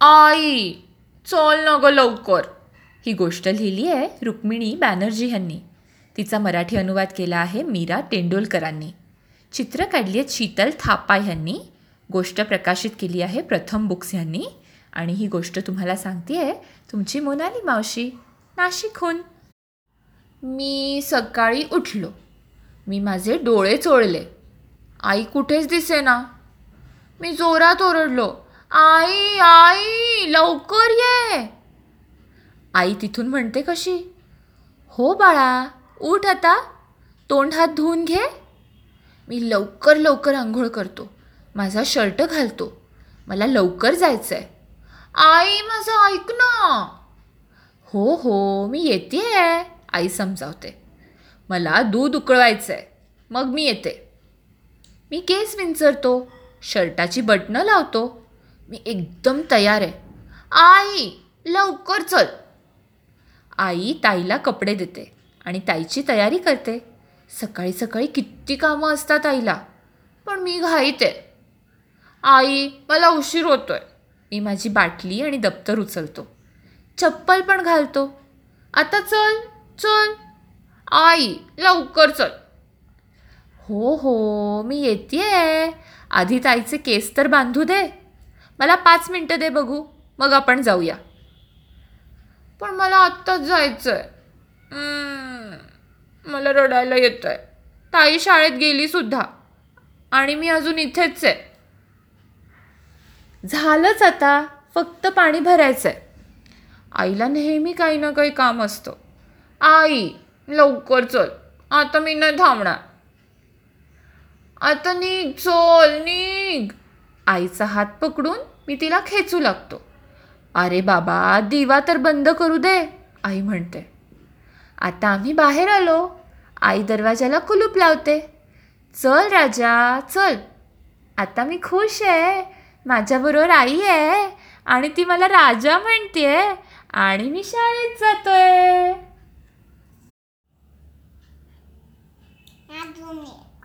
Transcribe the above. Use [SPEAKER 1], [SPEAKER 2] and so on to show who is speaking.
[SPEAKER 1] आई चल ना गं लवकर. ही गोष्ट लिहिली आहे रुक्मिणी बॅनर्जी यांनी तिचा मराठी अनुवाद केला आहे मीरा तेंडोलकरांनी. चित्र काढली आहेत शीतल थापा ह्यांनी. गोष्ट प्रकाशित केली आहे प्रथम बुक्स ह्यांनी. आणि ही गोष्ट तुम्हाला सांगते आहे तुमची मोनाली मावशी नाशिकहून. मी सकाळी उठलो. मी माझे डोळे चोळले. आई कुठेच दिसेना. मी जोरात ओरडलो. आई आई लवकर ये. आई तिथून म्हणते कशी? हो बाळा उठ आता. तोंड हात धुवून घे. मी लवकर लवकर आंघोळ करतो. माझा शर्ट घालतो. मला लवकर जायचं आहे आई माझं ऐक ना. हो हो मी येते आई समजावते. मला दूध उकळवायचं आहे मग मी येते. मी केस विंचरतो. शर्टाची बटणं लावतो. मी एकदम तयार आहे. आई लवकर चल. आई ताईला कपडे देते आणि ताईची तयारी करते. सकाळी सकाळी किती कामं असतात आईला पण मी घाईत आहे. आई मला उशीर होतो आहे मी माझी बाटली आणि दप्तर उचलतो. चप्पल पण घालतो. आता चल चल. आई लवकर चल. हो हो मी येते आधी ताईचे केस तर बांधू दे. मला पाच मिनटं दे बघू मग आपण जाऊया. पण मला आत्ताच जायचं आहे मला रडायला येतं आहे ताई शाळेत गेली सुद्धा. आणि मी अजून इथेच आहे. झालंच आता फक्त पाणी भरायचं आहे आईला नेहमी काही ना काही काम असतं. आई लवकर चल. आता मी न थांबणार. आता निघ चल निघ. आईचा हात पकडून मी तिला खेचू लागतो. अरे बाबा दिवा तर बंद करू दे आई म्हणते. आता आम्ही बाहेर आलो. आई दरवाजाला कुलूप लावते. चल राजा चल. आता मी खुश आहे. माझ्याबरोबर आई आहे आणि ती मला राजा म्हणते आणि मी शाळेत जातोय.
[SPEAKER 2] हा